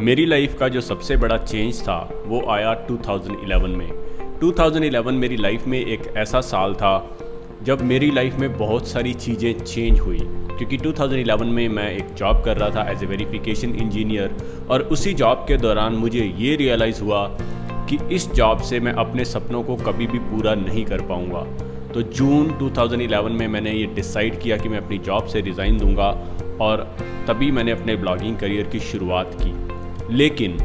मेरी लाइफ का जो सबसे बड़ा चेंज था, वो आया 2011 में। 2011 मेरी लाइफ में एक ऐसा साल था, जब मेरी लाइफ में बहुत सारी चीज़ें चेंज हुई। क्योंकि 2011 में मैं एक जॉब कर रहा था एज ए वेरिफिकेशन इंजीनियर और उसी जॉब के दौरान मुझे ये रियलाइज़ हुआ कि इस जॉब से मैं अपने सपनों को कभी भी पूरा नहीं कर पाऊँगा। तो जून 2011 में मैंने ये डिसाइड किया कि मैं अपनी जॉब से रिज़ाइन दूँगा और तभी मैंने अपने ब्लॉगिंग करियर की शुरुआत की। लेकिन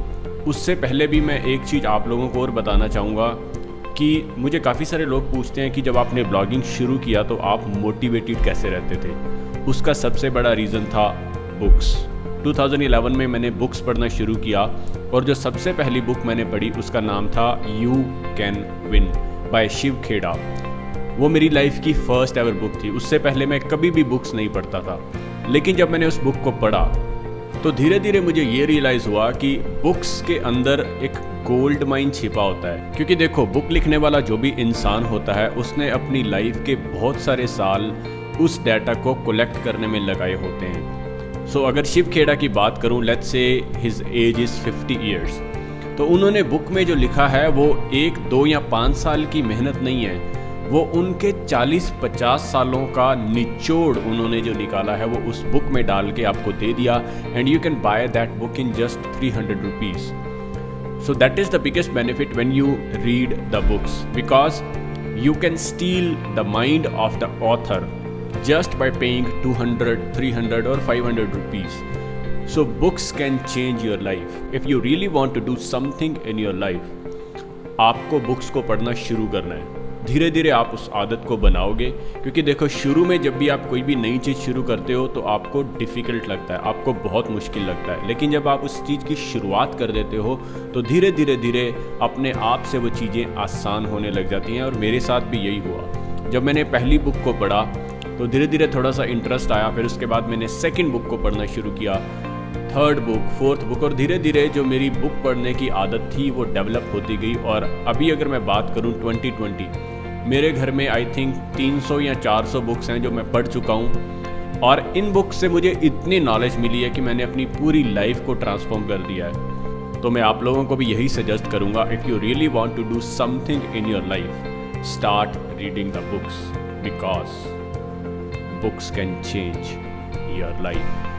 उससे पहले भी मैं एक चीज़ आप लोगों को और बताना चाहूँगा कि मुझे काफ़ी सारे लोग पूछते हैं कि जब आपने ब्लॉगिंग शुरू किया तो आप मोटिवेटेड कैसे रहते थे? उसका सबसे बड़ा रीज़न था बुक्स 2011 में मैंने बुक्स पढ़ना शुरू किया और जो सबसे पहली बुक मैंने पढ़ी उसका नाम था you can win by Shiv Khera. वो मेरी लाइफ की फ़र्स्ट एवर बुक थी। उससे पहले मैं कभी भी बुक्स नहीं पढ़ता था। लेकिन जब मैंने उस बुक को पढ़ा तो धीरे धीरे मुझे ये रियलाइज़ हुआ कि बुक्स के अंदर एक गोल्ड माइन छिपा होता है। क्योंकि देखो बुक लिखने वाला जो भी इंसान होता है उसने अपनी लाइफ के बहुत सारे साल उस डाटा को कलेक्ट करने में लगाए होते हैं। सो so, अगर शिव खेड़ा की बात करूँ let's say his age is 50 years तो उन्होंने बुक में जो लिखा है वो एक दो या पाँच साल की मेहनत नहीं है। वो उनके 40-50 सालों का निचोड़ उन्होंने जो निकाला है, वो उस बुक में डाल के आपको दे दिया and you can buy that book in just three hundred rupees so that is the biggest benefit when you read the books because you can steal the mind of the author just by paying 200 300 or 500 rupees. So books can change your life. If you really want to do something in your life, आपको books को पढ़ना शुरू करना है। धीरे धीरे आप उस आदत को बनाओगे, क्योंकि देखो, शुरू में जब भी आप कोई भी नई चीज़ शुरू करते हो तो आपको डिफ़िकल्ट लगता है, आपको बहुत मुश्किल लगता है। लेकिन जब आप उस चीज़ की शुरुआत कर देते हो तो धीरे धीरे धीरे अपने आप से वो चीज़ें आसान होने लग जाती हैं, और मेरे साथ भी यही हुआ। जब मैंने पहली बुक को पढ़ा तो धीरे धीरे थोड़ा सा इंटरेस्ट आया, फिर उसके बाद मैंने सेकेंड बुक को पढ़ना शुरू किया थर्ड बुक फोर्थ बुक और धीरे धीरे जो मेरी बुक पढ़ने की आदत थी, वो डेवलप होती गई। और अभी अगर मैं बात करूँ 2020 मेरे घर में आई थिंक 300 या 400 बुक्स हैं जो मैं पढ़ चुका हूँ। और इन बुक्स से मुझे इतनी नॉलेज मिली है कि मैंने अपनी पूरी लाइफ को ट्रांसफॉर्म कर दिया है। तो मैं आप लोगों को भी यही सजेस्ट करूँगा if you really want to do something in your life start reading the books because books can change your life